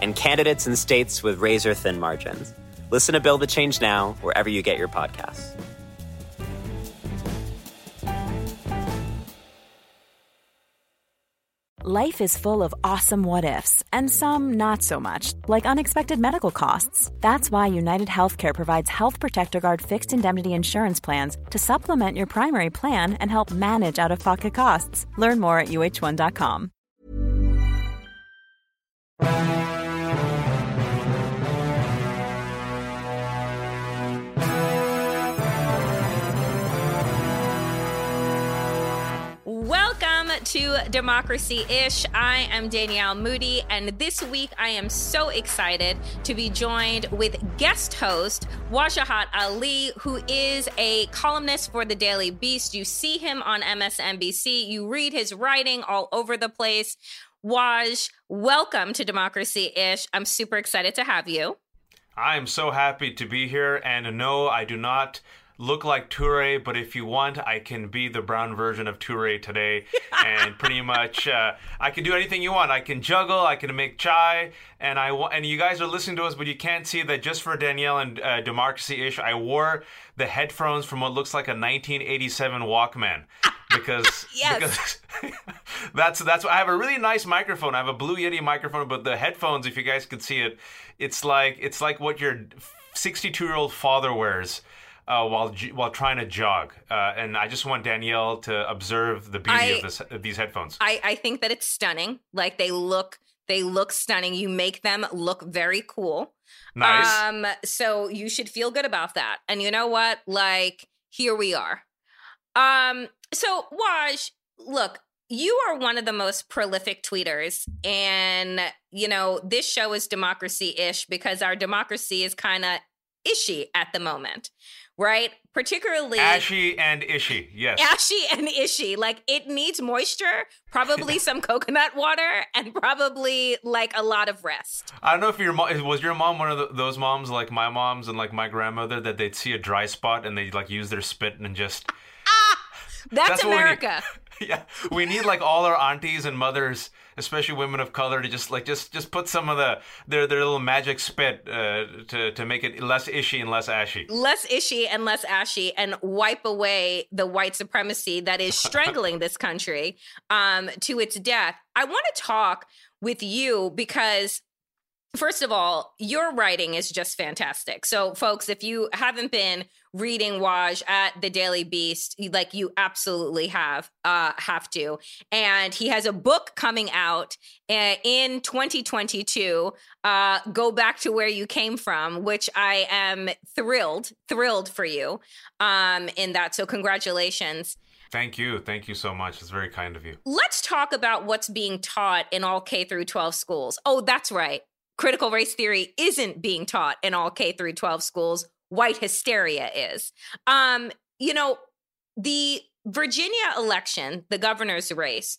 and candidates in states with razor thin margins. Listen to Build the Change Now wherever you get your podcasts. Life is full of awesome what ifs, and some not so much, like unexpected medical costs. That's why United Healthcare provides Health Protector Guard fixed indemnity insurance plans to supplement your primary plan and help manage out of pocket costs. Learn more at uh1.com. to Democracy Ish. I am Danielle Moodie, and this week I am so excited to be joined with guest host Wajahat Ali, who is a columnist for the Daily Beast. You see him on MSNBC, you read his writing all over the place. Waj, welcome to Democracy Ish. I'm super excited to have you. I am so happy to be here, and no, I do not look like Toure, but if you want, I can be the brown version of Toure today, and pretty much uh, I can do anything you want. I can juggle, I can make chai, and I wa- and you guys are listening to us, but you can't see that just for Danielle and uh, Democracy Ish, I wore the headphones from what looks like a 1987 Walkman. Because, Yes. because that's that's why I have a really nice microphone. I have a Blue Yeti microphone, but the headphones, if you guys could see it, it's like it's like what your 62 year old father wears uh, while while trying to jog. Uh, and I just want Danielle to observe the beauty I- of this of these headphones. I, I think that it's stunning. Like they look they look stunning. You make them look very cool. nice. Um, so you should feel good about that. And you know what? Like, here we are. Um, so Waj, look, you are one of the most prolific tweeters, and you know, this show is democracy-ish because our democracy is kind of ishy at the moment, right? Particularly Ashy and Ishy, yes. ashy and ishy. Like it needs moisture, probably some coconut water, and probably like a lot of rest. I don't know if your mom was your mom one of the, those moms like my mom's and like my grandmother that they'd see a dry spot and they'd like use their spit and just ah! That's, That's what. America. yeah we need like all our aunties and mothers especially women of color to just like just just put some of the their their little magic spit uh, to to make it less ishy and less ashy less ishy and less ashy and wipe away the white supremacy that is strangling this country um, to its death. I want to talk with you because First of all, your writing is just fantastic. So, folks, if you haven't been reading Waj at the Daily Beast, like you absolutely have, uh, have to. And he has a book coming out uh, in 2022. Uh, Go back to where you came from, which I am thrilled, thrilled for you um, in that. So, congratulations. thank you thank you so much it's very kind of you Let's talk about what's being taught in all K through 12 schools. Oh, that's right. Critical race theory isn't being taught in all K through 12 schools. White hysteria is. Um, you know, the Virginia election, the governor's race,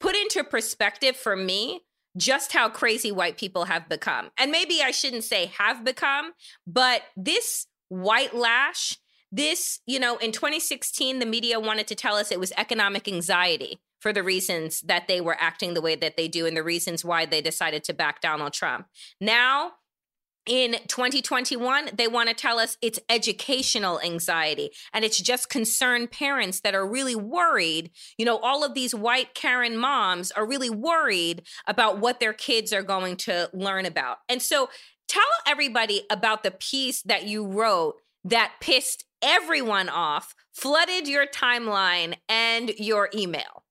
put into perspective for me just how crazy white people have become. And maybe I shouldn't say have become, but this white lash, this, you know, in 2016, the media wanted to tell us it was economic anxiety for the reasons that they were acting the way that they do and the reasons why they decided to back Donald Trump. Now, in 2021, they want to tell us it's educational anxiety and it's just concerned parents that are really worried. You know, all of these white Karen moms are really worried about what their kids are going to learn about. And so tell everybody about the piece that you wrote that pissed everyone off, flooded your timeline and your email.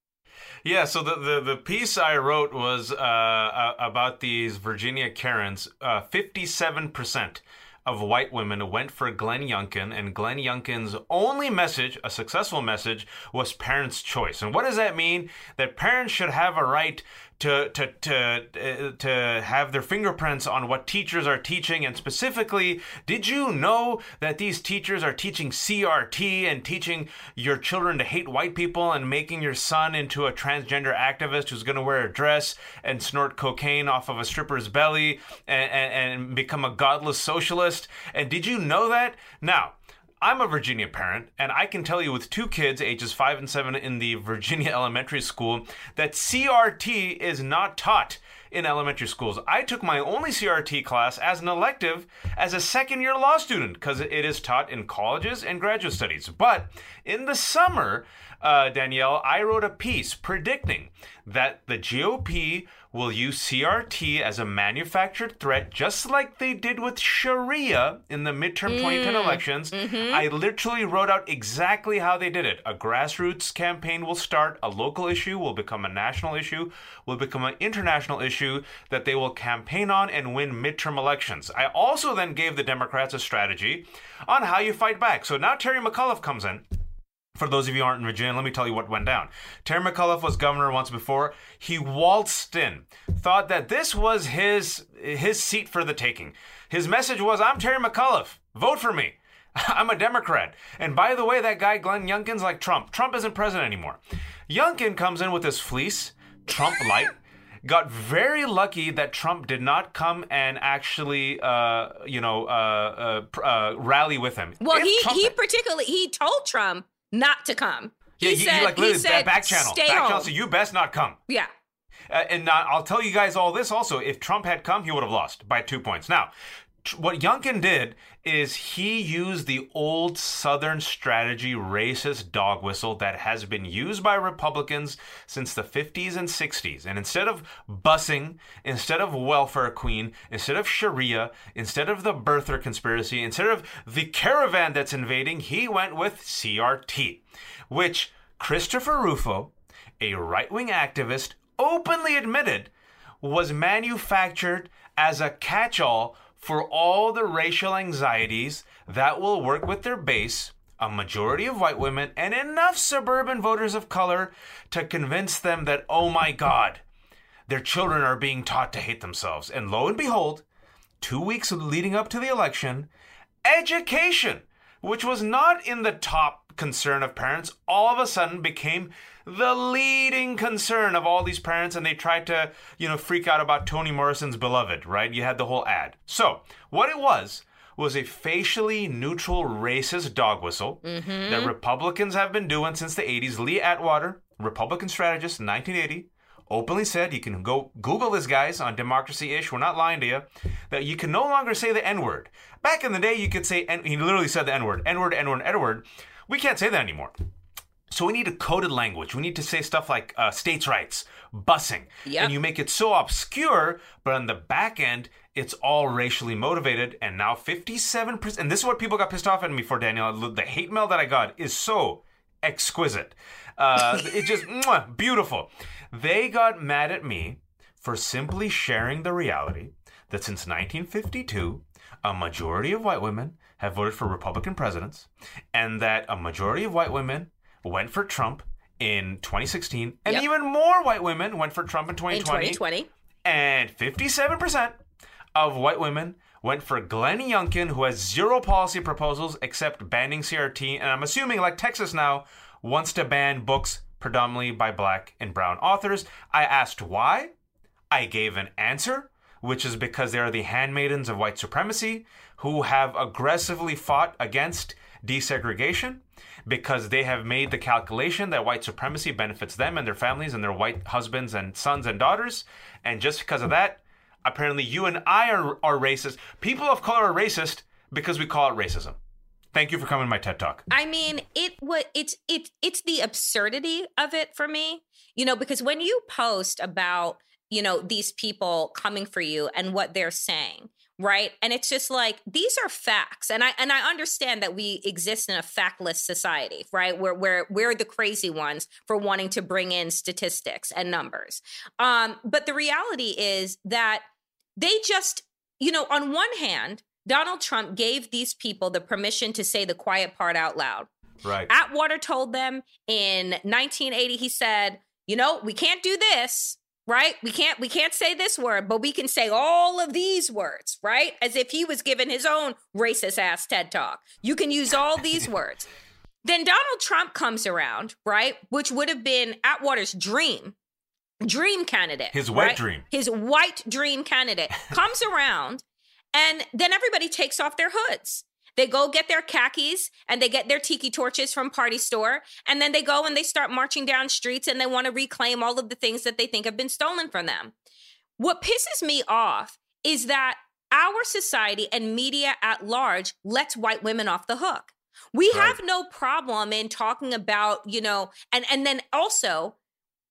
Yeah, so the, the, the piece I wrote was uh, about these Virginia Karens. Uh, 57% of white women went for Glenn Youngkin, and Glenn Youngkin's only message, a successful message, was parents' choice. And what does that mean? That parents should have a right to to to uh, to have their fingerprints on what teachers are teaching. And specifically did you know that these teachers are teaching CRT and teaching your children to hate white people and making your son into a transgender activist who's going to wear a dress and snort cocaine off of a stripper's belly and, and, and become a godless socialist? And did you know that? Now I'm a Virginia parent, and I can tell you with two kids, ages five and seven, in the Virginia elementary school, that CRT is not taught in elementary schools. I took my only CRT class as an elective as a second year law student because it is taught in colleges and graduate studies. But in the summer, uh, Danielle, I wrote a piece predicting that the GOP will use CRT as a manufactured threat, just like they did with Sharia in the midterm mm. 2010 elections. Mm-hmm. I literally wrote out exactly how they did it. A grassroots campaign will start, a local issue will become a national issue, will become an international issue that they will campaign on and win midterm elections. I also then gave the Democrats a strategy on how you fight back. So now Terry McAuliffe comes in for those of you who aren't in Virginia, let me tell you what went down. Terry McAuliffe was governor once before. He waltzed in, thought that this was his his seat for the taking. His message was, "I'm Terry McAuliffe. Vote for me. I'm a Democrat." And by the way, that guy Glenn Youngkin's like Trump. Trump isn't president anymore. Youngkin comes in with his fleece, Trump light. got very lucky that Trump did not come and actually, uh, you know, uh, uh, uh rally with him. Well, if he Trump- he particularly he told Trump not to come. Yeah, he, he said, like literally said, back channel, back home. channel. So you best not come. Yeah. Uh, and uh, I'll tell you guys all this also. If Trump had come, he would have lost by two points. Now, what Youngkin did is he used the old Southern strategy racist dog whistle that has been used by Republicans since the 50s and 60s. And instead of busing, instead of welfare queen, instead of Sharia, instead of the birther conspiracy, instead of the caravan that's invading, he went with CRT, which Christopher Rufo, a right wing activist, openly admitted was manufactured as a catch all for all the racial anxieties that will work with their base, a majority of white women, and enough suburban voters of color to convince them that, oh my God, their children are being taught to hate themselves. And lo and behold, two weeks leading up to the election, education, which was not in the top concern of parents, all of a sudden became the leading concern of all these parents, and they tried to, you know, freak out about Toni Morrison's beloved, right? You had the whole ad. So, what it was was a facially neutral racist dog whistle mm-hmm. that Republicans have been doing since the 80s. Lee Atwater, Republican strategist in 1980, openly said, you can go Google this, guys, on Democracy Ish, we're not lying to you, that you can no longer say the N word. Back in the day, you could say, and he literally said the N word, N word, N word, N word. We can't say that anymore. So we need a coded language. We need to say stuff like uh, states' rights, busing, yep. and you make it so obscure, but on the back end, it's all racially motivated. And now 57%, and this is what people got pissed off at me for, Daniel. The hate mail that I got is so exquisite. Uh, it's just mwah, beautiful. They got mad at me for simply sharing the reality that since 1952, a majority of white women have voted for Republican presidents, and that a majority of white women went for Trump in 2016, and yep. even more white women went for Trump in 2020. In 2020. And 57% of white women went for Glenn Youngkin, who has zero policy proposals except banning CRT. And I'm assuming, like Texas now, wants to ban books predominantly by black and brown authors. I asked why. I gave an answer, which is because they are the handmaidens of white supremacy who have aggressively fought against desegregation because they have made the calculation that white supremacy benefits them and their families and their white husbands and sons and daughters. And just because of that, apparently you and I are, are racist. People of color are racist because we call it racism. Thank you for coming to my TED Talk. I mean, it what it's it it's the absurdity of it for me. You know, because when you post about, you know, these people coming for you and what they're saying, right? And it's just like these are facts and i and i understand that we exist in a factless society right? Where where we're the crazy ones for wanting to bring in statistics and numbers. Um but the reality is that they just you know on one hand donald trump gave these people the permission to say the quiet part out loud. Right. Atwater told them in 1980 he said you know we can't do this right? We can't we can't say this word, but we can say all of these words, right? As if he was giving his own racist ass TED talk. You can use all these words. Then Donald Trump comes around, right? Which would have been Atwater's dream, dream candidate. His wet right? dream. His white dream candidate comes around, and then everybody takes off their hoods. They go get their khakis and they get their tiki torches from Party Store. And then they go and they start marching down streets and they want to reclaim all of the things that they think have been stolen from them. What pisses me off is that our society and media at large lets white women off the hook. We Right. have no problem in talking about, you know, and and then also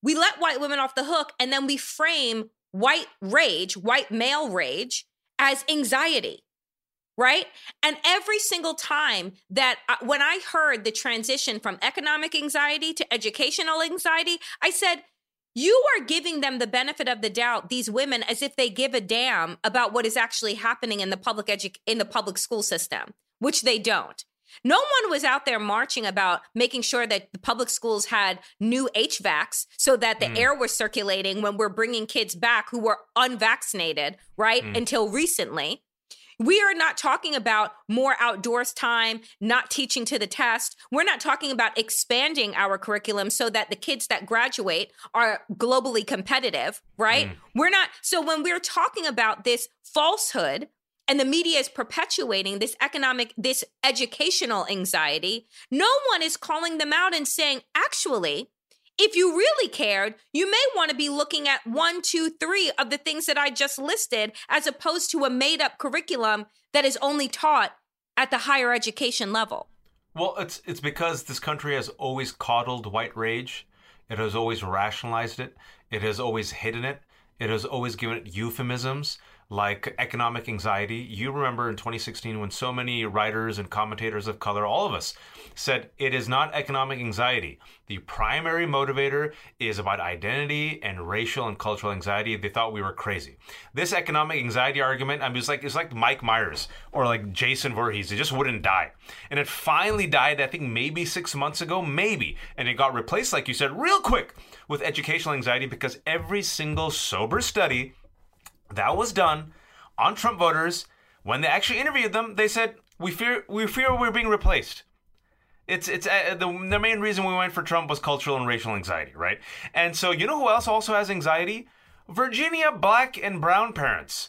we let white women off the hook and then we frame white rage, white male rage as anxiety. Right. And every single time that I, when I heard the transition from economic anxiety to educational anxiety, I said, you are giving them the benefit of the doubt, these women, as if they give a damn about what is actually happening in the public edu- in the public school system, which they don't. No one was out there marching about making sure that the public schools had new HVACs so that the Mm. air was circulating when we're bringing kids back who were unvaccinated, right? Mm. Until recently. We are not talking about more outdoors time, not teaching to the test. We're not talking about expanding our curriculum so that the kids that graduate are globally competitive, right? Mm. We're not. So when we're talking about this falsehood and the media is perpetuating this economic, this educational anxiety, no one is calling them out and saying, actually, if you really cared, you may want to be looking at one, two, three of the things that I just listed, as opposed to a made up curriculum that is only taught at the higher education level. Well, it's it's because this country has always coddled white rage. It has always rationalized it. It has always hidden it. It has always given it euphemisms like economic anxiety. You remember in 2016 when so many writers and commentators of color, all of us, said it is not economic anxiety. The primary motivator is about identity and racial and cultural anxiety. They thought we were crazy. This economic anxiety argument, I mean, it's like it's like Mike Myers or like Jason Voorhees. It just wouldn't die, and it finally died. I think maybe six months ago, maybe, and it got replaced, like you said, real quick with educational anxiety because every single sober study that was done on Trump voters when they actually interviewed them, they said we fear we fear we're being replaced. It's it's uh, the the main reason we went for Trump was cultural and racial anxiety, right? And so you know who else also has anxiety? Virginia black and brown parents.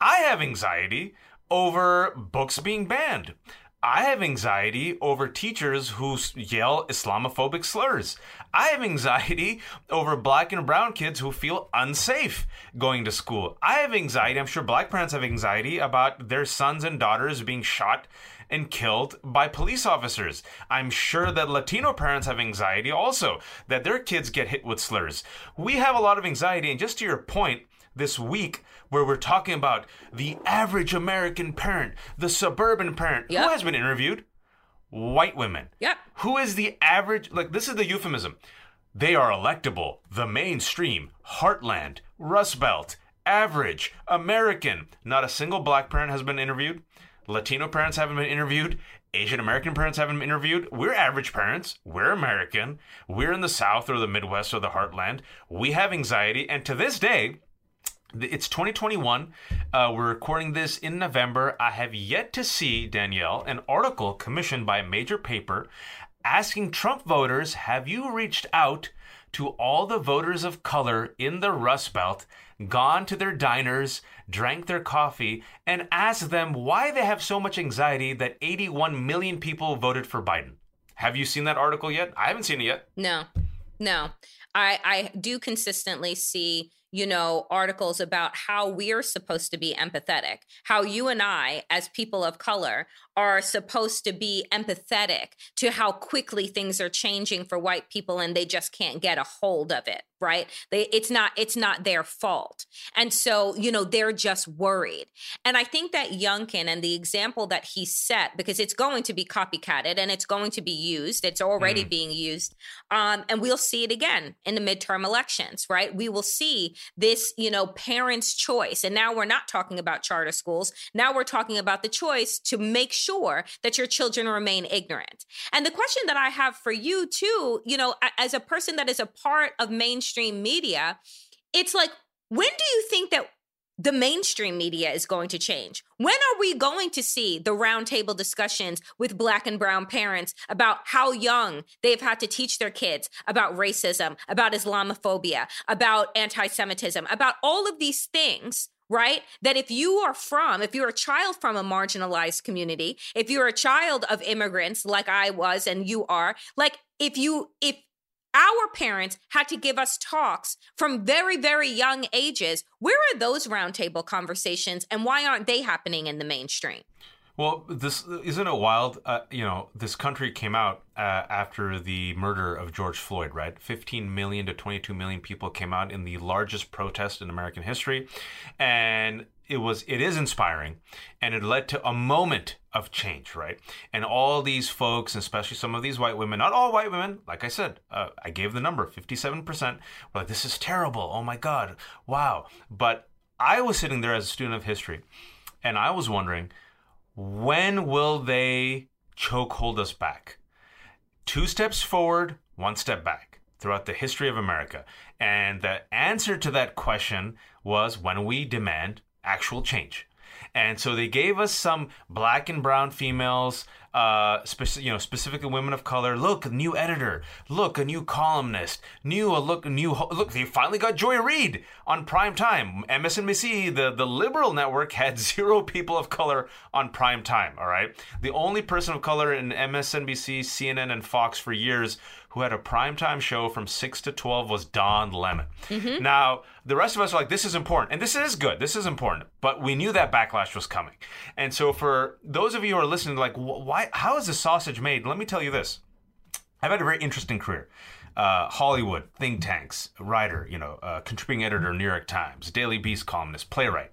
I have anxiety over books being banned. I have anxiety over teachers who yell Islamophobic slurs. I have anxiety over black and brown kids who feel unsafe going to school. I have anxiety, I'm sure black parents have anxiety about their sons and daughters being shot and killed by police officers. I'm sure that Latino parents have anxiety also that their kids get hit with slurs. We have a lot of anxiety, and just to your point, this week where we're talking about the average American parent, the suburban parent, Yep. who has been interviewed? White women. Yep. Who is the average? Like, this is the euphemism. They are electable, the mainstream, heartland, Rust Belt, average, American. Not a single black parent has been interviewed. Latino parents haven't been interviewed. Asian American parents haven't been interviewed. We're average parents. We're American. We're in the South or the Midwest or the heartland. We have anxiety. And to this day, it's 2021. Uh, we're recording this in November. I have yet to see, Danielle, an article commissioned by a major paper asking Trump voters Have you reached out to all the voters of color in the Rust Belt, gone to their diners, drank their coffee, and asked them why they have so much anxiety that 81 million people voted for Biden? Have you seen that article yet? I haven't seen it yet. No, no. I I do consistently see you know articles about how we're supposed to be empathetic, how you and I as people of color are supposed to be empathetic to how quickly things are changing for white people and they just can't get a hold of it right? They it's not it's not their fault. And so you know they're just worried. And i think that youngkin and the example that he set because it's going to be copycatted and it's going to be used it's already being used um, and we'll see it again in the midterm elections right? We will see this you know parents choice. And now we're not talking about charter schools. Now we're talking about the choice to make sure that your children remain ignorant. And the question that i have for you too you know as a person that is a part of mainstream media it's like, when do you think that the mainstream media is going to change. When are we going to see the roundtable discussions with black and brown parents about how young they've had to teach their kids about racism, about Islamophobia, about anti Semitism, about all of these things? Right? That if you are from, if you're a child from a marginalized community, if you're a child of immigrants like I was and you are, like if you, if our parents had to give us talks from very, very young ages. Where are those roundtable conversations and why aren't they happening in the mainstream? Well, this isn't it wild? Uh, you know, this country came out uh, after the murder of George Floyd, right? 15 million to 22 million people came out in the largest protest in American history, and it was it is inspiring, and it led to a moment of change, right? And all these folks, especially some of these white women, not all white women, like I said, uh, I gave the number 57%, were like, this is terrible. Oh my God, wow. But I was sitting there as a student of history, and I was wondering when will they choke hold us back? Two steps forward, one step back throughout the history of America. And the answer to that question was when we demand actual change. And so they gave us some black and brown females, uh, speci- you know, specifically women of color. Look, a new editor. Look, a new columnist. New, a look, new. Ho- look, they finally got Joy Reid on prime time. MSNBC, the the liberal network, had zero people of color on prime time. All right, the only person of color in MSNBC, CNN, and Fox for years who had a primetime show from 6 to 12 was Don Lemon. Mm-hmm. Now, the rest of us are like, this is important. And this is good. This is important. But we knew that backlash was coming. And so, for those of you who are listening, like, why, how is a sausage made? Let me tell you this I've had a very interesting career. Uh, Hollywood, think tanks, writer, you know, uh, contributing editor, New York Times, Daily Beast columnist, playwright.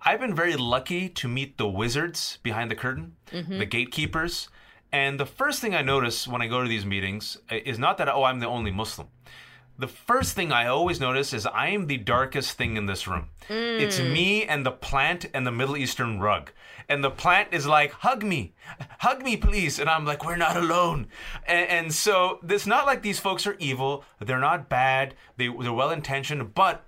I've been very lucky to meet the wizards behind the curtain, mm-hmm. the gatekeepers, and the first thing I notice when I go to these meetings is not that, oh, I'm the only Muslim. The first thing I always notice is I am the darkest thing in this room. Mm. It's me and the plant and the Middle Eastern rug. And the plant is like, hug me, hug me, please. And I'm like, we're not alone. And, and so it's not like these folks are evil. They're not bad. They, they're well intentioned. But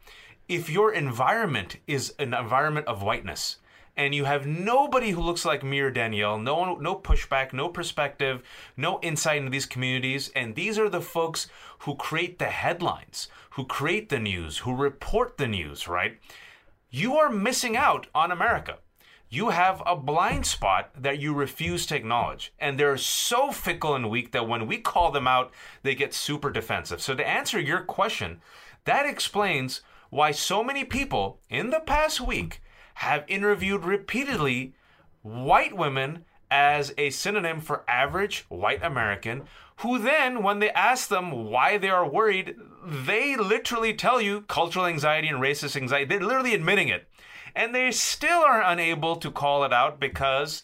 if your environment is an environment of whiteness, and you have nobody who looks like me or Danielle, no no pushback, no perspective, no insight into these communities, and these are the folks who create the headlines, who create the news, who report the news, right? You are missing out on America. You have a blind spot that you refuse to acknowledge. And they're so fickle and weak that when we call them out, they get super defensive. So, to answer your question, that explains why so many people in the past week have interviewed repeatedly white women as a synonym for average white American, who then, when they ask them why they are worried, they literally tell you cultural anxiety and racist anxiety. They're literally admitting it. And they still are unable to call it out because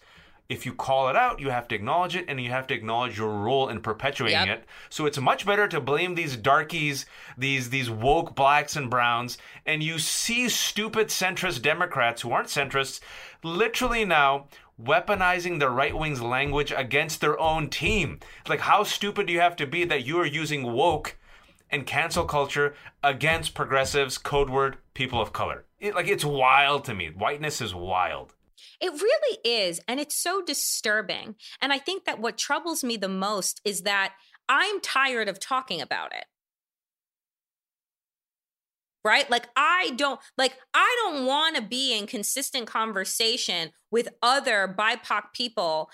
if you call it out, you have to acknowledge it and you have to acknowledge your role in perpetuating yep. it. So it's much better to blame these darkies, these these woke blacks and browns, and you see stupid centrist Democrats who aren't centrists literally now weaponizing the right wing's language against their own team. Like how stupid do you have to be that you are using woke and cancel culture against progressives, code word people of color? It, like it's wild to me. Whiteness is wild. It really is. And it's so disturbing. And I think that what troubles me the most is that I'm tired of talking about it. Right? Like, I don't, like, I don't want to be in consistent conversation with other BIPOC people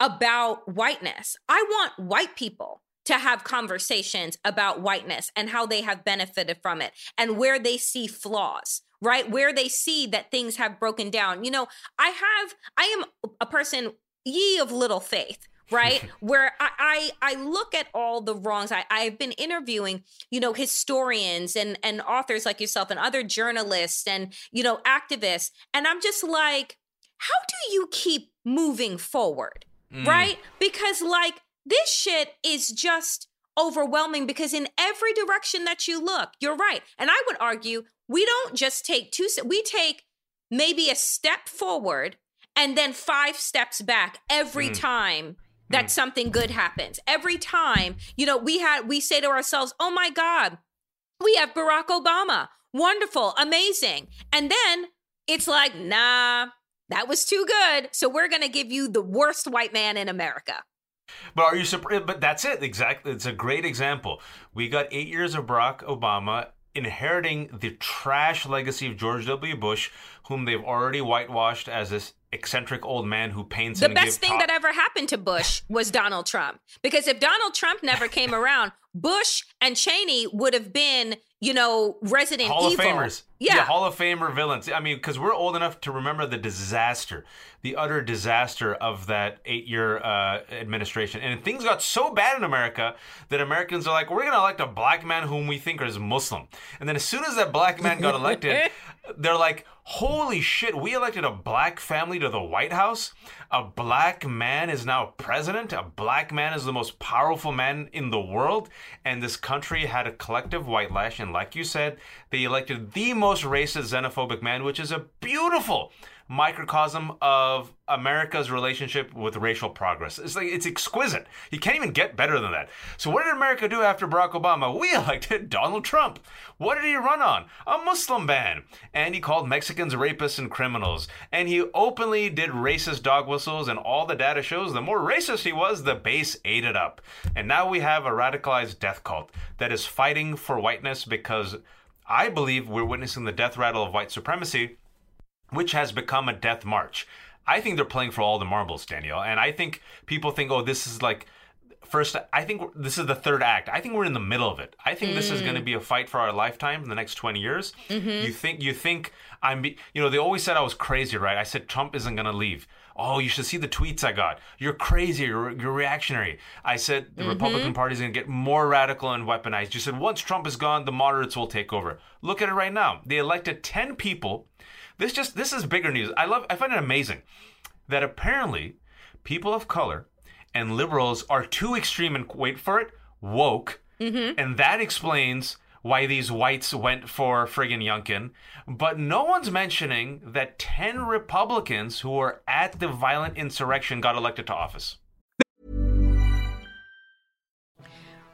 about whiteness. I want white people to have conversations about whiteness and how they have benefited from it and where they see flaws right? Where they see that things have broken down. You know, I have, I am a person, ye of little faith, right where I, I, I look at all the wrongs I, i've been interviewing you know historians and and authors like yourself and other journalists and you know activists and i'm just like how do you keep moving forward mm. right because like this shit is just overwhelming because in every direction that you look you're right and i would argue we don't just take two we take maybe a step forward and then five steps back every mm. time that mm. something good happens every time you know we had we say to ourselves oh my god we have barack obama wonderful, amazing. And then it's like, nah, that was too good. So we're going to give you the worst white man in America. But are you surprised? But that's it. Exactly. It's a great example. We got eight years of Barack Obama inheriting the trash legacy of George W. Bush, whom they've already whitewashed as this eccentric old man who paints. The best thing that ever happened to Bush was Donald Trump. Because if Donald Trump never came around, Bush and Cheney would have been, you know, Resident Hall Evil. of Famers. Yeah. yeah Hall of Famer villains. I mean, because we're old enough to remember the disaster, the utter disaster of that eight year uh, administration. And things got so bad in America that Americans are like, we're going to elect a black man whom we think is Muslim. And then as soon as that black man got elected, they're like, holy shit, we elected a black family to the White House. A black man is now president. A black man is the most powerful man in the world. And this country had a collective white lash. And like you said, they elected the most racist, xenophobic man, which is a beautiful microcosm of America's relationship with racial progress. It's like it's exquisite. You can't even get better than that. So what did America do after Barack Obama? We elected Donald Trump. What did he run on? A Muslim ban. And he called Mexicans rapists and criminals. And he openly did racist dog whistles and all the data shows the more racist he was, the base ate it up. And now we have a radicalized death cult that is fighting for whiteness because I believe we're witnessing the death rattle of white supremacy which has become a death march. I think they're playing for all the marbles, Danielle. And I think people think, oh, this is like first i think this is the third act i think we're in the middle of it i think mm. this is going to be a fight for our lifetime in the next 20 years mm-hmm. you think you think i'm be, you know they always said i was crazy right i said trump isn't going to leave oh you should see the tweets i got you're crazy you're, you're reactionary i said the mm-hmm. republican party is going to get more radical and weaponized you said once trump is gone the moderates will take over look at it right now they elected 10 people this just this is bigger news. I love I find it amazing that apparently people of color and liberals are too extreme and wait for it, woke. Mm-hmm. And that explains why these whites went for friggin' Youngkin. But no one's mentioning that 10 Republicans who were at the violent insurrection got elected to office.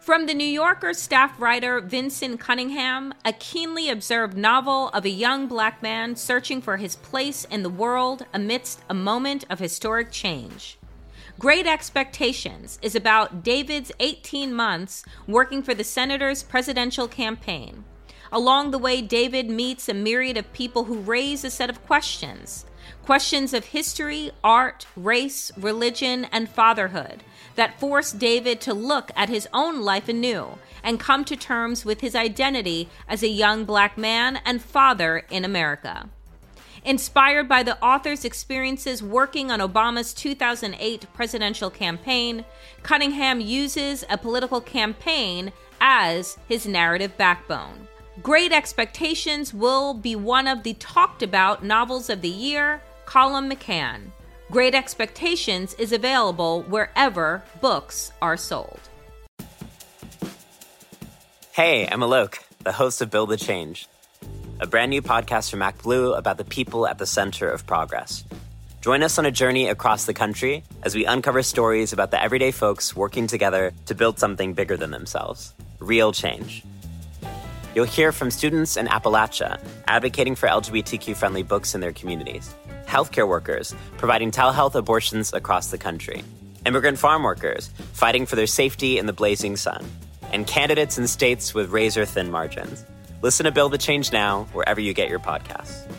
From The New Yorker staff writer Vinson Cunningham, a keenly observed novel of a young black man searching for his place in the world amidst a moment of historic change. Great Expectations is about David's 18 months working for the senator's presidential campaign. Along the way, David meets a myriad of people who raise a set of questions questions of history, art, race, religion, and fatherhood that forced David to look at his own life anew and come to terms with his identity as a young black man and father in America. Inspired by the author's experiences working on Obama's 2008 presidential campaign, Cunningham uses a political campaign as his narrative backbone. Great Expectations will be one of the talked about novels of the year, Colum McCann. Great Expectations is available wherever books are sold. Hey, I'm Alok, the host of Build the Change, a brand new podcast from ActBlue about the people at the center of progress. Join us on a journey across the country as we uncover stories about the everyday folks working together to build something bigger than themselves real change. You'll hear from students in Appalachia advocating for LGBTQ friendly books in their communities healthcare workers providing telehealth abortions across the country, immigrant farm workers fighting for their safety in the blazing sun, and candidates in states with razor thin margins. Listen to Build the Change Now wherever you get your podcasts.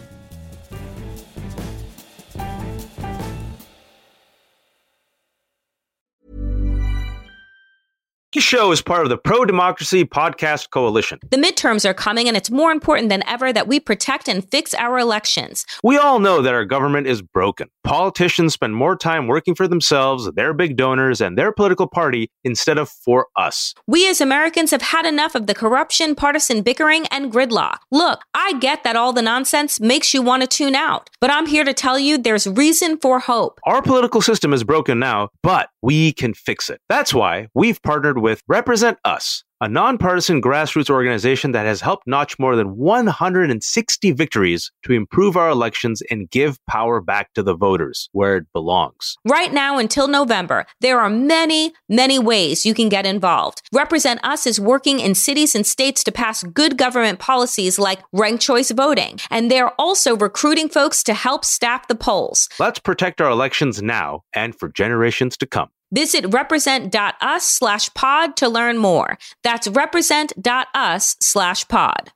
This show is part of the Pro Democracy Podcast Coalition. The midterms are coming, and it's more important than ever that we protect and fix our elections. We all know that our government is broken. Politicians spend more time working for themselves, their big donors, and their political party instead of for us. We as Americans have had enough of the corruption, partisan bickering, and gridlock. Look, I get that all the nonsense makes you want to tune out, but I'm here to tell you there's reason for hope. Our political system is broken now, but we can fix it. That's why we've partnered with Represent Us a nonpartisan grassroots organization that has helped notch more than 160 victories to improve our elections and give power back to the voters where it belongs. Right now until November, there are many, many ways you can get involved. Represent Us is working in cities and states to pass good government policies like ranked choice voting, and they're also recruiting folks to help staff the polls. Let's protect our elections now and for generations to come. Visit represent.us slash pod to learn more. That's represent.us slash pod.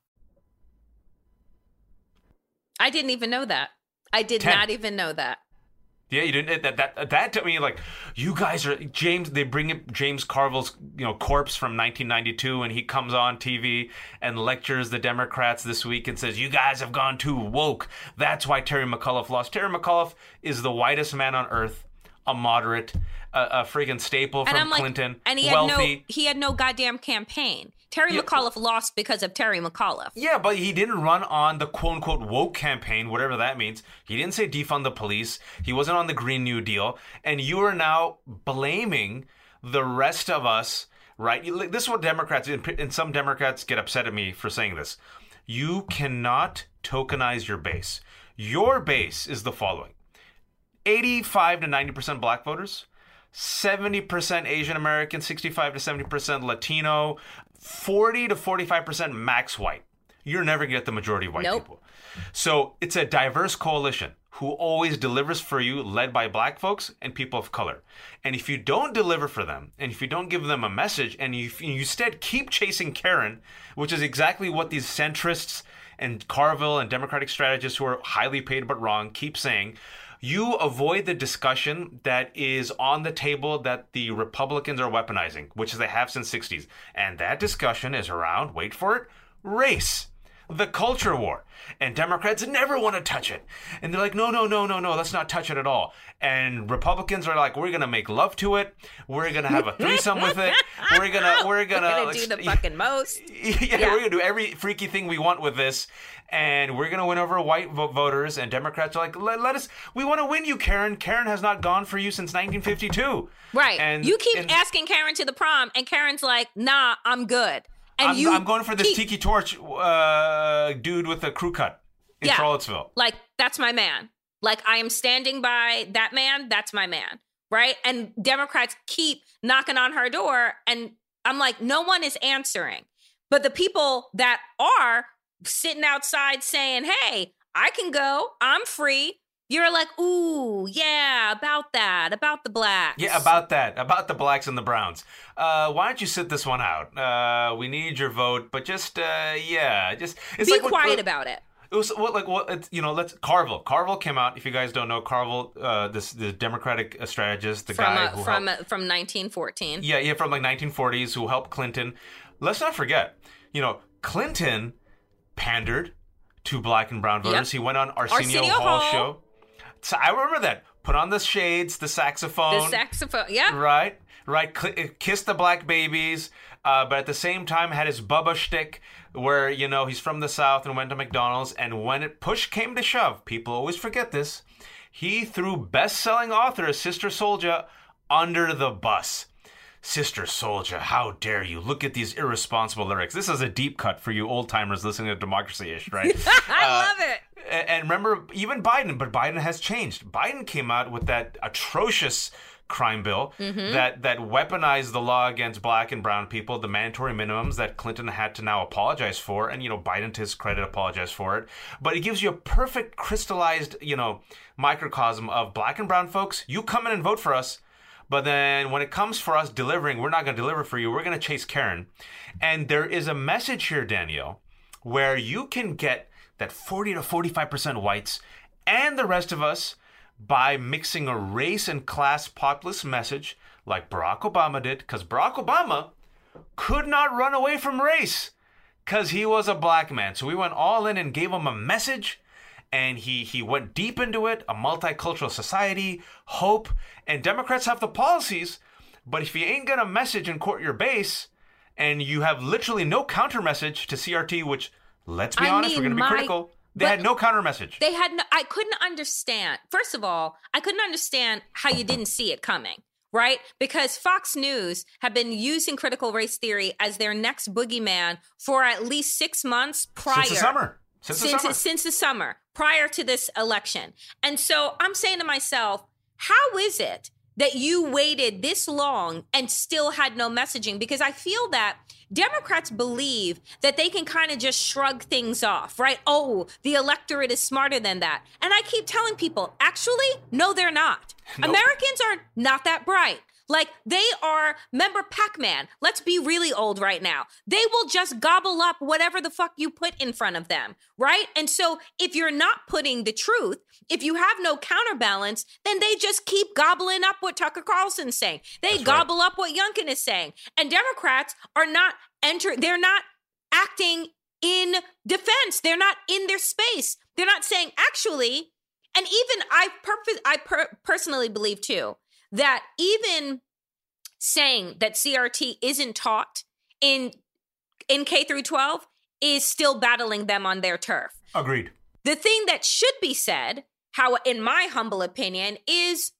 I didn't even know that. I did Ten. not even know that. Yeah, you didn't. That that that to me like you guys are James. They bring up James Carville's you know corpse from 1992, and he comes on TV and lectures the Democrats this week and says you guys have gone too woke. That's why Terry McAuliffe lost. Terry McAuliffe is the whitest man on earth, a moderate, a, a friggin' staple from and I'm like, Clinton, and he had wealthy. no, he had no goddamn campaign. Terry Yeah. McAuliffe lost because of Terry McAuliffe. Yeah, but he didn't run on the quote unquote woke campaign, whatever that means. He didn't say defund the police. He wasn't on the Green New Deal. And you are now blaming the rest of us, right? This is what Democrats, and some Democrats get upset at me for saying this. You cannot tokenize your base. Your base is the following 85 to 90% black voters, 70% Asian American, 65 to 70% Latino, 40 to 45% max white. You're never going to get the majority of white Nope. people. So it's a diverse coalition who always delivers for you, led by black folks and people of color. And if you don't deliver for them, and if you don't give them a message, and you, you instead keep chasing Karen, which is exactly what these centrists and Carville and Democratic strategists who are highly paid but wrong keep saying, you avoid the discussion that is on the table that the Republicans are weaponizing, which they have since 60s. And that discussion is around, wait for it, race the culture war. And Democrats never want to touch it. And they're like, no, no, no, no, no, let's not touch it at all. And Republicans are like, we're gonna make love to it. We're gonna have a threesome with it. We're gonna, we're gonna, We're gonna do the fucking most. yeah, Yeah. we're gonna do every freaky thing we want with this, and we're gonna win over white vo- voters. And Democrats are like, let, let us. We want to win you, Karen. Karen has not gone for you since 1952. Right. And you keep and asking Karen to the prom, and Karen's like, nah, I'm good. And I'm, you I'm going for this tiki torch uh, dude with a crew cut in Yeah. Charlottesville. like that's my man like i am standing by that man that's my man right and democrats keep knocking on her door and i'm like no one is answering but the people that are sitting outside saying hey i can go i'm free you're like ooh yeah about that about the blacks Yeah, about that, about the blacks and the browns. Uh, why don't you sit this one out? Uh, we need your vote, but just uh, yeah, just it's be like what- quiet uh, about it It was what like what it's, you know. Let's Carville. Carville came out. If you guys don't know, Carville, uh, this the Democratic uh, strategist, the from guy uh, who from helped, uh, from 1914 yeah, yeah, from like 1940s, who helped Clinton. Let's not forget, you know, Clinton pandered to black and brown voters. Yep. He went on Arsenio, Arsenio Hall, Hall. show. So I remember that. Put on the shades, the saxophone. the saxophone yeah Right, right. Cl- kiss the black babies, uh, but at the same time had his Bubba shtick, where you know he's from the South and went to McDonald's. And when it push came to shove, people always forget this. He threw best-selling author Sister Souljah under the bus. Sister Souljah, how dare you? Look at these irresponsible lyrics. This is a deep cut for you old timers listening to Democracy Ish, right? i uh, love it And remember, even Biden, but Biden has changed. Biden came out with that atrocious crime bill mm-hmm. that that weaponized the law against black and brown people, the mandatory minimums that Clinton had to now apologize for, and you know Biden, to his credit, apologized for it. But it gives you a perfect crystallized, you know, microcosm of black and brown folks. You come in and vote for us. But then when it comes for us delivering, we're not going to deliver for you. We're going to chase Karen. And there is a message here, Danielle, where you can get that 40 to 45% whites and the rest of us by mixing a race and class populist message like Barack Obama did, because Barack Obama could not run away from race because he was a black man. So we went all in and gave him a message. And he, he went deep into it a multicultural society, hope, and Democrats have the policies. But if you ain't gonna message and court your base, and you have literally no counter message to CRT, which let's be I honest, we're gonna be my- critical. They had no counter message. They had no, I couldn't understand. First of all, I couldn't understand how you didn't see it coming. right? Because Fox News have been using critical race theory as their next boogeyman for at least six months prior. Since the summer. Since, since the summer. since the summer prior to this election. And so I'm saying to myself, how is it that you waited this long and still had no messaging? Because I feel that Democrats believe that they can kind of just shrug things off, right? Oh, the electorate is smarter than that. And I keep telling people, actually, no, they're not. Nope. Americans are not that bright. Like they are, member Pac Man? Let's be really old right now. They will just gobble up whatever the fuck you put in front of them, right? And so if you're not putting the truth, if you have no counterbalance, then they just keep gobbling up what Tucker Carlson's saying. They That's right. gobble up what Youngkin is saying. And Democrats are not enter they're not acting in defense. They're not in their space. They're not saying actually, and even I purpose I per- personally believe too that even saying that CRT isn't taught in in K through 12 is still battling them on their turf. Agreed. The thing that should be said, how in my humble opinion, is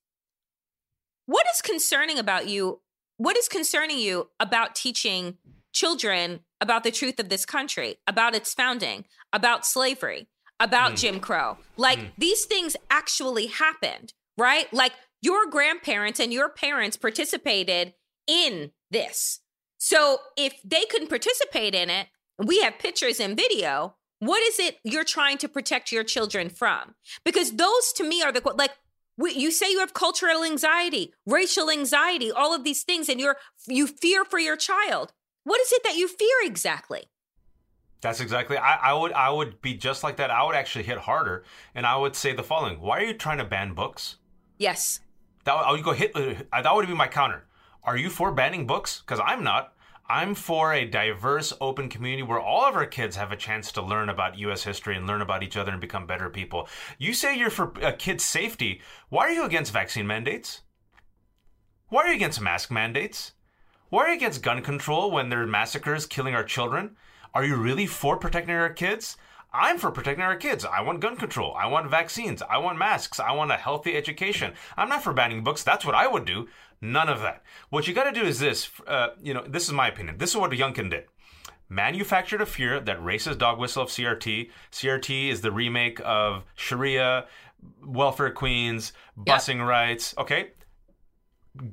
what is concerning about you? What is concerning you about teaching children about the truth of this country, about its founding, about slavery, about Mm. Jim Crow? Like these things actually happened, right? Like your grandparents and your parents participated in this. So if they couldn't participate in it, we have pictures and video. What is it you're trying to protect your children from? Because those to me are the like you say you have cultural anxiety, racial anxiety, all of these things, and you're you fear for your child. What is it that you fear exactly? That's exactly. I, I would. I would be just like that. I would actually hit harder, and I would say the following: Why are you trying to ban books? Yes. That I would go hit. uh, That would be my counter. Are you for banning books? Because I'm not. I'm for a diverse, open community where all of our kids have a chance to learn about U.S. history and learn about each other and become better people. You say you're for uh, kids' safety. Why are you against vaccine mandates? Why are you against mask mandates? Why are you against gun control when there are massacres killing our children? Are you really for protecting our kids? I'm for protecting our kids. I want gun control. I want vaccines. I want masks. I want a healthy education. I'm not for banning books. That's what I would do. None of that. What you got to do is this. Uh, you know, this is my opinion. This is what Youngkin did. Manufactured a fear that racist dog whistle of CRT. CRT is the remake of Sharia, welfare queens, busing rights. Okay,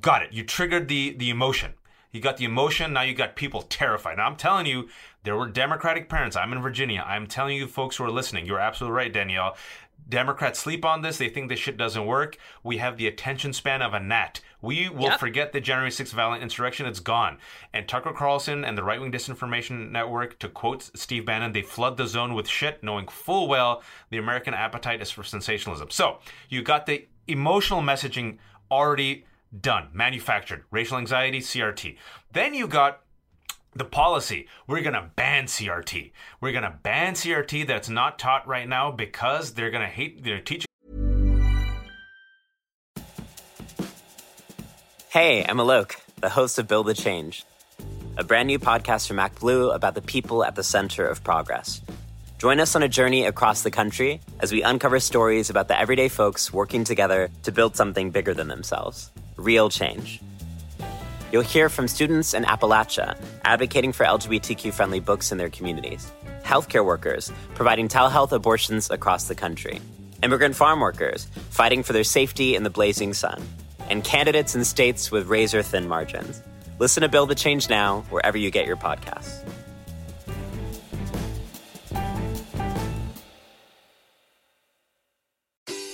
got it. You triggered the the emotion. You got the emotion. Now you got people terrified. Now I'm telling you, there were Democratic parents. I'm in Virginia. I'm telling you, folks who are listening, you're absolutely right, Danielle. Democrats sleep on this. They think this shit doesn't work. We have the attention span of a gnat. We will Yep. forget the January 6th violent insurrection. It's gone. And Tucker Carlson and the right wing disinformation network, to quote Steve Bannon, they flood the zone with shit, knowing full well the American appetite is for sensationalism. So you got the emotional messaging already done, manufactured. Racial anxiety, CRT. Then you got the policy we're going to ban CRT. We're going to ban CRT that's not taught right now because they're going to hate they're teaching Hey, I'm Alok, the host of Build the Change, a brand new podcast from ActBlue about the people at the center of progress. Join us on a journey across the country as we uncover stories about the everyday folks working together to build something bigger than themselves real change. You'll hear from students in Appalachia advocating for LGBTQ friendly books in their communities, healthcare workers providing telehealth abortions across the country, immigrant farm workers fighting for their safety in the blazing sun, and candidates in states with razor thin margins. Listen to Build the Change Now wherever you get your podcasts.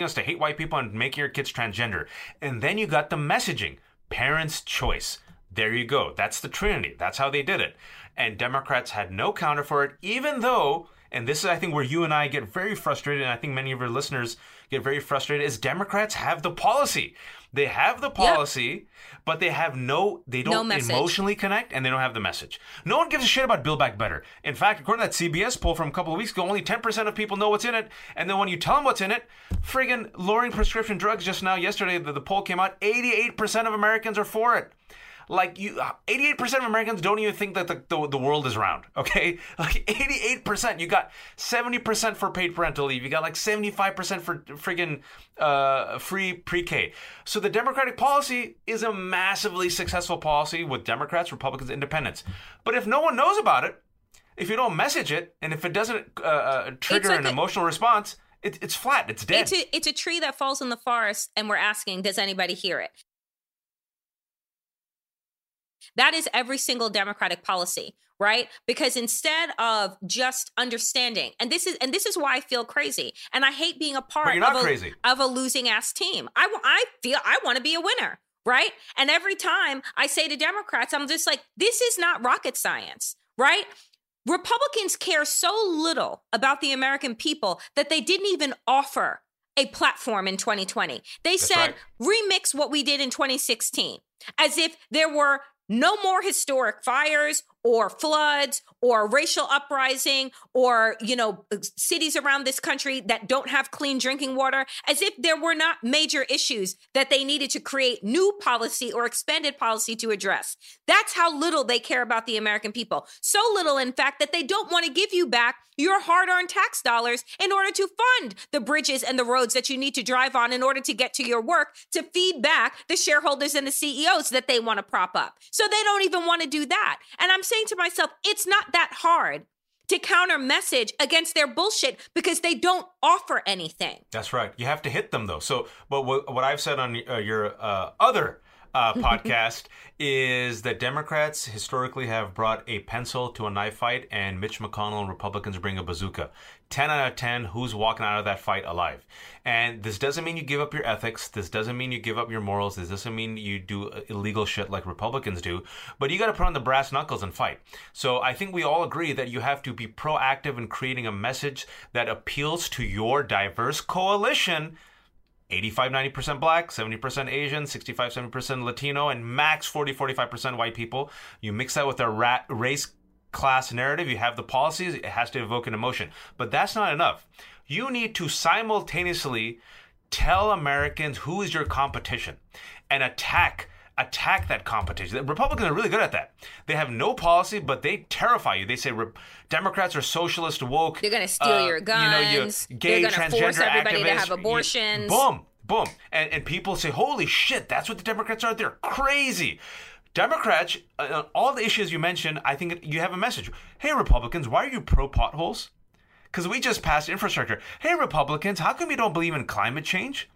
Us to hate white people and make your kids transgender. And then you got the messaging parents' choice. There you go. That's the Trinity. That's how they did it. And Democrats had no counter for it, even though and this is I think where you and I get very frustrated, and I think many of your listeners get very frustrated, is Democrats have the policy. They have the policy, but they have no, they don't message. emotionally connect and they don't have the message. No one gives a shit about Build Back Better. In fact, according to that CBS poll from a couple of weeks ago, only 10% of people know what's in it. And then when you tell them what's in it, friggin' lowering prescription drugs just now, yesterday, the, the poll came out, 88% of Americans are for it. Like you, 88% of Americans don't even think that the, the, the world is round. Okay, like 88%. You got 70% for paid parental leave. You got like 75% for friggin' uh, free pre-K. So the Democratic policy is a massively successful policy with Democrats, Republicans, Independents. But if no one knows about it, if you don't message it, and if it doesn't uh, uh, trigger like an a- emotional response, it, it's flat. It's dead. It's a, it's a tree that falls in the forest, and we're asking, does anybody hear it? That is every single Democratic policy, right? Because instead of just understanding, and this is and this is why I feel crazy, and I hate being a part of, a, crazy. of a losing ass team. I I feel I want to be a winner, right? And every time I say to Democrats, I'm just like, this is not rocket science, right? Republicans care so little about the American people that they didn't even offer a platform in 2020. They said, remix what we did in 2016, as if there were no more historic fires or floods or racial uprising or you know uh, cities around this country that don't have clean drinking water as if there were not major issues that they needed to create new policy or expanded policy to address that's how little they care about the american people so little in fact that they don't want to give you back your hard-earned tax dollars in order to fund the bridges and the roads that you need to drive on in order to get to your work to feed back the shareholders and the CEOs that they want to prop up. So they don't even want to do that. And I'm saying to myself, it's not that hard to counter message against their bullshit because they don't offer anything. That's right. You have to hit them though. So, but what, what I've said on uh, your uh, other uh, podcast is that Democrats historically have brought a pencil to a knife fight, and Mitch McConnell and Republicans bring a bazooka. 10 out of 10, who's walking out of that fight alive? And this doesn't mean you give up your ethics. This doesn't mean you give up your morals. This doesn't mean you do illegal shit like Republicans do. But you got to put on the brass knuckles and fight. So I think we all agree that you have to be proactive in creating a message that appeals to your diverse coalition 85 90% black 70% asian 65 70% latino and max 40 45% white people you mix that with a race class narrative you have the policies it has to evoke an emotion but that's not enough you need to simultaneously tell americans who is your competition and attack attack that competition. The Republicans are really good at that. They have no policy, but they terrify you. They say Re- Democrats are socialist, woke. They're gonna steal uh, your you know, you- guns. gay, They're gonna force transgender everybody to activists, have you- boom, boom, and and people say, "Holy shit, that's what the Democrats are. They're crazy." Democrats, uh, on all the issues you mentioned, I think you have a message. Hey, Republicans, why are you pro potholes? Because we just passed infrastructure. Hey, Republicans, how come you don't believe in climate change?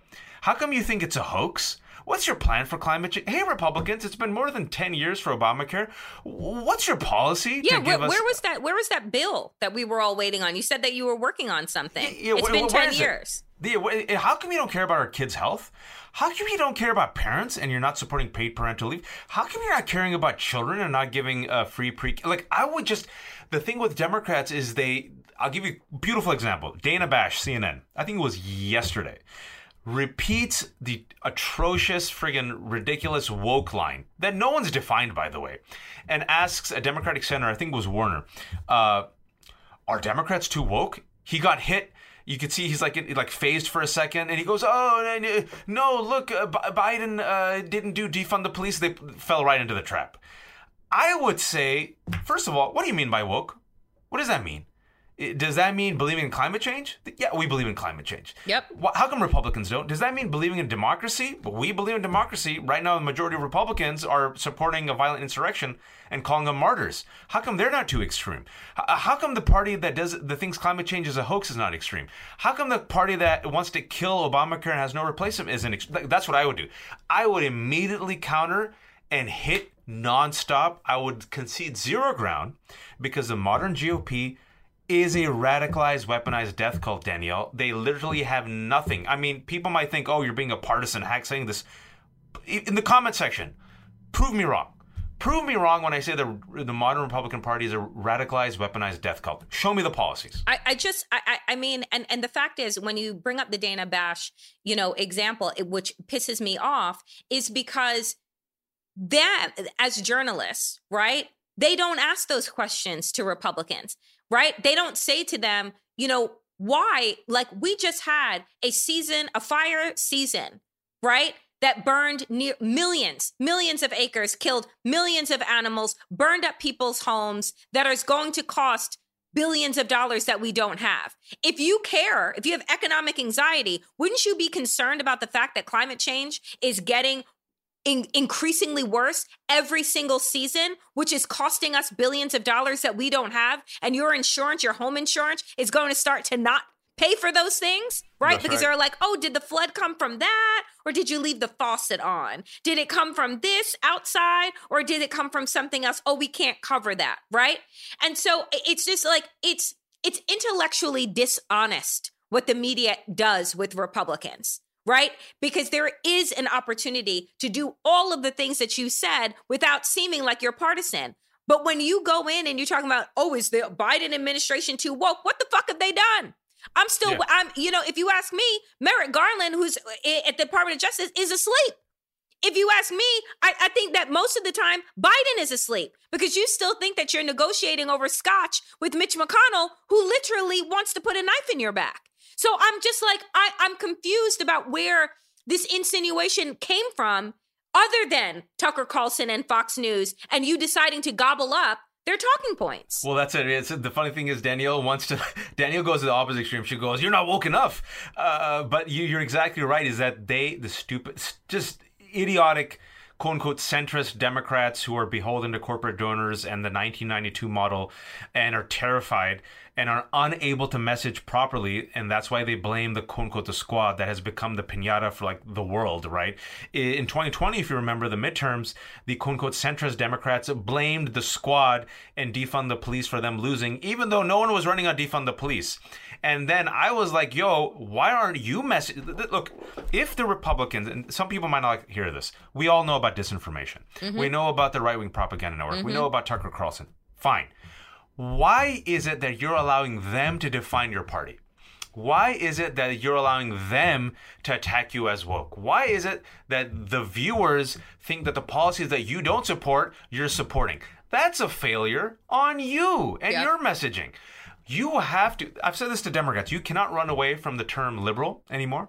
How come you think it's a hoax? What's your plan for climate change? Hey, Republicans, it's been more than 10 years for Obamacare. What's your policy Yeah, give us... where was that? Where was that bill that we were all waiting on? You said that you were working on something. Yeah, it's wh- been wh- ten is it? years. Yeah, how come you don't care about our kids' health? How come you don't care about parents and you're not supporting paid parental leave? How come you're not caring about children and not giving uh, free pre? Like I would just. The thing with Democrats is they. I'll give you a beautiful example. Dana Bash, CNN. I think it was yesterday. Repeats the atrocious, friggin' ridiculous woke line that no one's defined, by the way, and asks a Democratic senator, I think it was Warner, uh, are Democrats too woke? He got hit. You could see he's like like fazed for a second, and he goes, "Oh no, no look, uh, B- Biden uh, didn't do defund the police." They fell right into the trap. I would say, first of all, what do you mean by woke? What does that mean? Does that mean believing in climate change? Yeah, we believe in climate change. Yep. How come Republicans don't? Does that mean believing in democracy? But we believe in democracy. Right now, the majority of Republicans are supporting a violent insurrection and calling them martyrs. How come they're not too extreme? Uh, how come the party that does that thinks climate change is a hoax is not extreme? How come the party that wants to kill Obamacare and has no replacement isn't? That's what I would do. I would immediately counter and hit nonstop. I would concede zero ground because the modern GOP is a radicalized, weaponized death cult, Danielle. They literally have nothing. I mean, people might think, oh, you're being a partisan hack saying this. In the comment section, prove me wrong. Prove me wrong when I say the the modern Republican Party is a radicalized, weaponized death cult. Show me the policies. I, I just, I, I mean, and and the fact is, when you bring up the Dana Bash, you know, example, which pisses me off, is because that as journalists, right? They don't ask those questions to Republicans, right? They don't say to them, you know, why? Like we just had a season, a fire season, right? That burned near millions, millions of acres, killed millions of animals, burned up people's homes, that is going to cost billions of dollars that we don't have. If you care, if you have economic anxiety, wouldn't you be concerned about the fact that climate change is getting in- increasingly worse every single season, which is costing us billions of dollars that we don't have. And your insurance, your home insurance, is going to start to not pay for those things, right? That's because right. they're like, oh, did the flood come from that? Or did you leave the faucet on? Did it come from this outside? Or did it come from something else? Oh, we can't cover that, right? And so it's just like, it's, it's intellectually dishonest what the media does with Republicans right? Because there is an opportunity to do all of the things that you said without seeming like you're partisan. But when you go in and you're talking about, oh, is the Biden administration too woke? What the fuck have they done? I'm still, Yeah. I'm, you know, if you ask me, Merrick Garland, who's eh, eh, at the Department of Justice, is asleep. If you ask me, I, I think that most of the time Biden is asleep because you still think that you're negotiating over scotch with Mitch McConnell, who literally wants to put a knife in your back. So I'm just like, I, I'm confused about where this insinuation came from, other than Tucker Carlson and Fox News, and you deciding to gobble up their talking points. Well, that's it. It's, the funny thing is, Danielle wants to. Danielle goes to the opposite extreme. She goes, "You're not woke enough." Uh, but you, you're exactly right. Is that they, the stupid, just idiotic, quote unquote, centrist Democrats who are beholden to corporate donors and the 1992 model, and are terrified and are unable to message properly, and that's why they blame the quote unquote the squad that has become the pinata for like the world, right? In 2020, if you remember the midterms, the quote unquote centrist Democrats blamed the squad and defund the police for them losing, even though no one was running on defund the police. And then I was like, yo, why aren't you messing? Look, if the Republicans, and some people might not like hear this, we all know about disinformation. Mm-hmm. We know about the right wing propaganda network. We mm-hmm. know about Tucker Carlson. Fine. Why is it that you're allowing them to define your party? Why is it that you're allowing them to attack you as woke? Why is it that the viewers think that the policies that you don't support, you're supporting? That's a failure on you and Yeah. your messaging. You have to, I've said this to Democrats, you cannot run away from the term liberal anymore.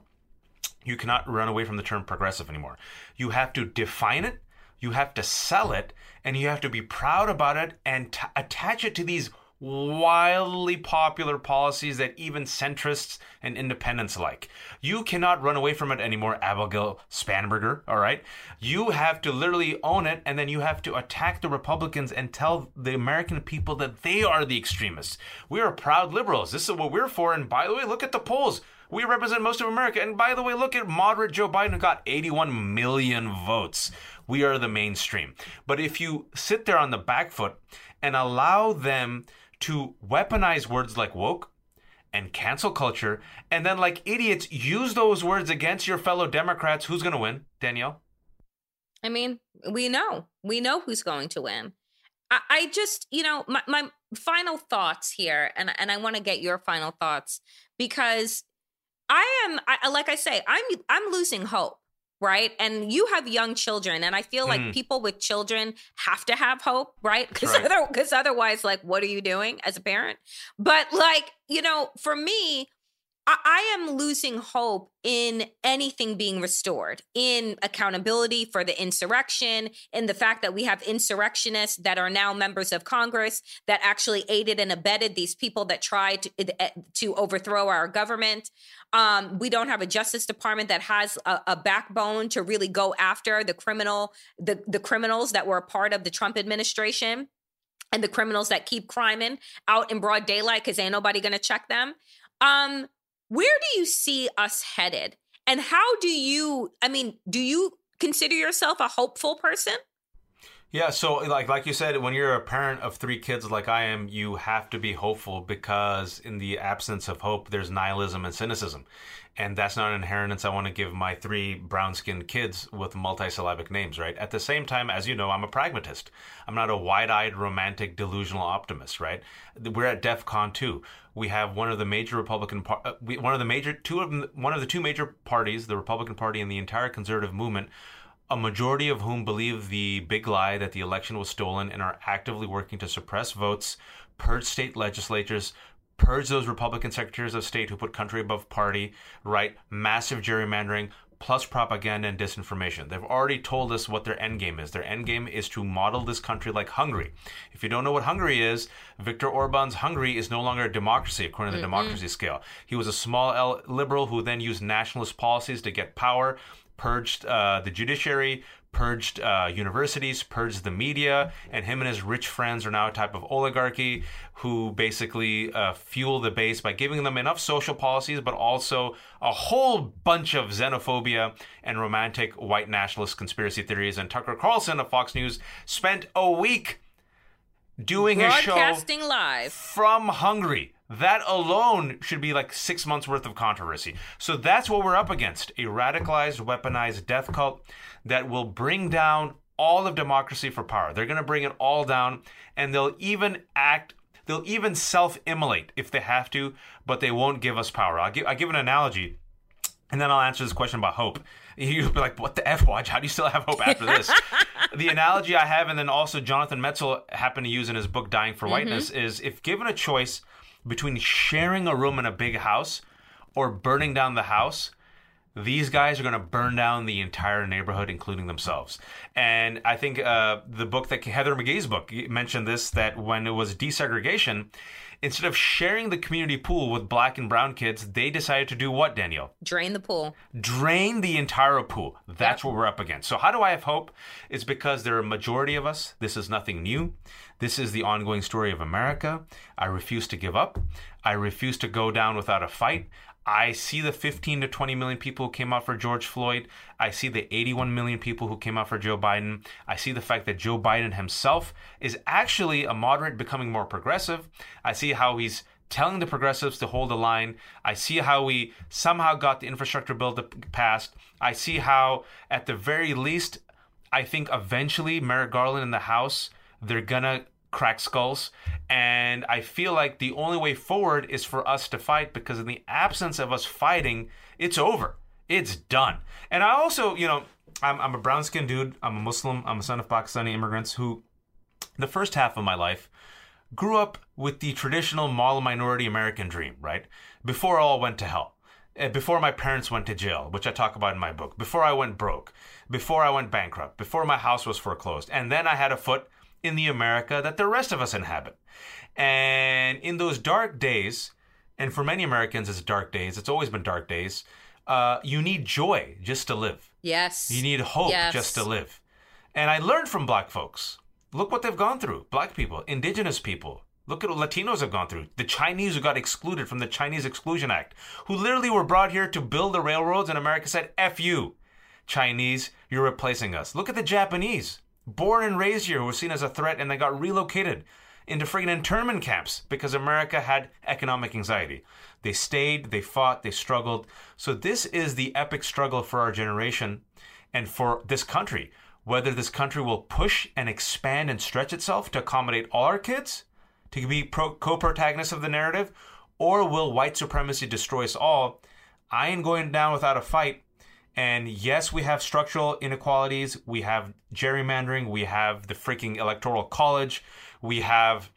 You cannot run away from the term progressive anymore. You have to define it, you have to sell it, and you have to be proud about it and t- attach it to these wildly popular policies that even centrists and independents like. You cannot run away from it anymore, Abigail Spanberger, all right? You have to literally own it, and then you have to attack the Republicans and tell the American people that they are the extremists. We are proud liberals. This is what we're for. And by the way, look at the polls. We represent most of America. And by the way, look at moderate Joe Biden who got 81 million votes. We are the mainstream. But if you sit there on the back foot and allow them to weaponize words like woke and cancel culture, and then like idiots use those words against your fellow Democrats, who's going to win, Danielle? I mean, we know, we know who's going to win. I, just, you know, my, my final thoughts here, and and I want to get your final thoughts because I am, I, like I say, I'm I'm losing hope, right? And you have young children, and I feel like Mhm. people with children have to have hope, right? Because right. other, because otherwise, like, what are you doing as a parent? But like, you know, for me, I, am losing hope in anything being restored, in accountability for the insurrection, in the fact that we have insurrectionists that are now members of Congress that actually aided and abetted these people that tried to, eh, to overthrow our government. Um, we don't have a Justice Department that has a, a backbone to really go after the criminal, the the criminals that were a part of the Trump administration and the criminals that keep criming out in broad daylight because ain't nobody gonna check them. Um, where do you see us headed? And how do you, I mean, do you consider yourself a hopeful person? Yeah, so like like you said, when you're a parent of three kids like I am, you have to be hopeful because in the absence of hope, there's nihilism and cynicism, and that's not an inheritance I want to give my three brown-skinned kids with multisyllabic names. Right. At the same time, as you know, I'm a pragmatist. I'm not a wide-eyed, romantic, delusional optimist. Right. We're at DEF CON two. We have one of the major Republican, par- uh, we, one of the major two of them, one of the two major parties, the Republican Party and the entire conservative movement a majority of whom believe the big lie that the election was stolen and are actively working to suppress votes, purge state legislatures, purge those Republican secretaries of state who put country above party, right? Massive gerrymandering, plus propaganda and disinformation. They've already told us what their end game is. Their end game is to model this country like Hungary. If you don't know what Hungary is, Viktor Orban's Hungary is no longer a democracy according to the mm-hmm. democracy scale. He was a small L liberal who then used nationalist policies to get power purged uh, the judiciary, purged uh, universities, purged the media, and him and his rich friends are now a type of oligarchy who basically uh, fuel the base by giving them enough social policies, but also a whole bunch of xenophobia and romantic white nationalist conspiracy theories. And Tucker Carlson of Fox News spent a week doing his show live from Hungary. That alone should be like six months worth of controversy. So that's what we're up against a radicalized, weaponized death cult that will bring down all of democracy for power. They're going to bring it all down, and they'll even act. They'll even self-immolate if they have to, but they won't give us power. I'll give, I'll give an analogy, and then I'll answer this question about hope. You'll be like, "What the f, watch? How do you still have hope after this?" the analogy I have, and then also Jonathan Metzl happened to use in his book "Dying for mm-hmm. Whiteness," is if given a choice between sharing a room in a big house or burning down the house, these guys are going to burn down the entire neighborhood, including themselves. And I think uh, the book that Heather McGhee's book mentioned this that when it was desegregation, instead of sharing the community pool with black and brown kids, they decided to do what, Daniel? Drain the pool. Drain the entire pool. That's yep. what we're up against. So, how do I have hope? It's because there are a majority of us. This is nothing new. This is the ongoing story of America. I refuse to give up. I refuse to go down without a fight. I see the 15 to 20 million people who came out for George Floyd. I see the 81 million people who came out for Joe Biden. I see the fact that Joe Biden himself is actually a moderate becoming more progressive. I see how he's telling the progressives to hold the line. I see how we somehow got the infrastructure bill passed. I see how, at the very least, I think eventually Merrick Garland in the House, they're gonna crack skulls. And I feel like the only way forward is for us to fight because in the absence of us fighting, it's over. It's done. And I also, you know, I'm, I'm a brown skinned dude. I'm a Muslim. I'm a son of Pakistani immigrants who, the first half of my life, grew up with the traditional model minority American dream, right? Before all went to hell. Eh, before my parents went to jail, which I talk about in my book, before I went broke, before I went bankrupt, before my house was foreclosed, and then I had a foot in the America that the rest of us inhabit. And in those dark days, and for many Americans, it's dark days, it's always been dark days, uh, you need joy just to live. Yes. You need hope yes. just to live. And I learned from black folks. Look what they've gone through black people, indigenous people. Look at what Latinos have gone through. The Chinese who got excluded from the Chinese Exclusion Act, who literally were brought here to build the railroads, and America said, F you, Chinese, you're replacing us. Look at the Japanese born and raised here who were seen as a threat and they got relocated into friggin' internment camps because America had economic anxiety. They stayed, they fought, they struggled. So this is the epic struggle for our generation and for this country. Whether this country will push and expand and stretch itself to accommodate all our kids, to be pro- co-protagonists of the narrative, or will white supremacy destroy us all? I ain't going down without a fight. And yes, we have structural inequalities. We have gerrymandering. We have the freaking electoral college. We have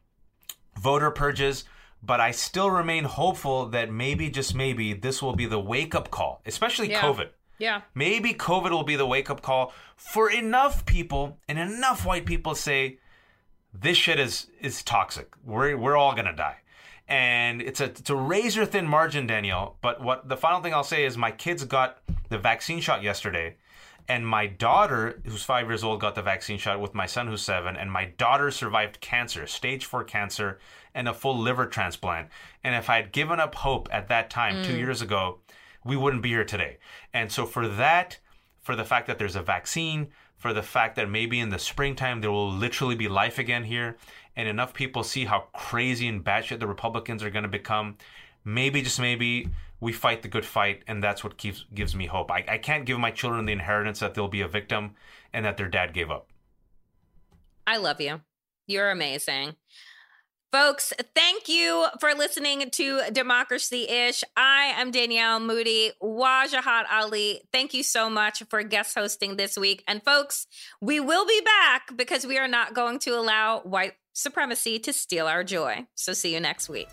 voter purges. But I still remain hopeful that maybe, just maybe, this will be the wake up call, especially yeah. COVID. Yeah. Maybe COVID will be the wake up call for enough people and enough white people say, this shit is, is toxic. We're, we're all going to die and it's a it's a razor thin margin, Danielle. But what the final thing I'll say is my kids got the vaccine shot yesterday, and my daughter, who's five years old, got the vaccine shot with my son, who's seven, and my daughter survived cancer, stage four cancer, and a full liver transplant. And if I had given up hope at that time, mm. two years ago, we wouldn't be here today. And so for that, for the fact that there's a vaccine, for the fact that maybe in the springtime there will literally be life again here, and enough people see how crazy and batshit the Republicans are going to become. Maybe, just maybe, we fight the good fight, and that's what keeps gives me hope. I, I can't give my children the inheritance that they'll be a victim and that their dad gave up. I love you. You're amazing. Folks, thank you for listening to Democracy Ish. I am Danielle Moodie, Wajahat Ali. Thank you so much for guest hosting this week. And folks, we will be back because we are not going to allow white supremacy to steal our joy. So see you next week.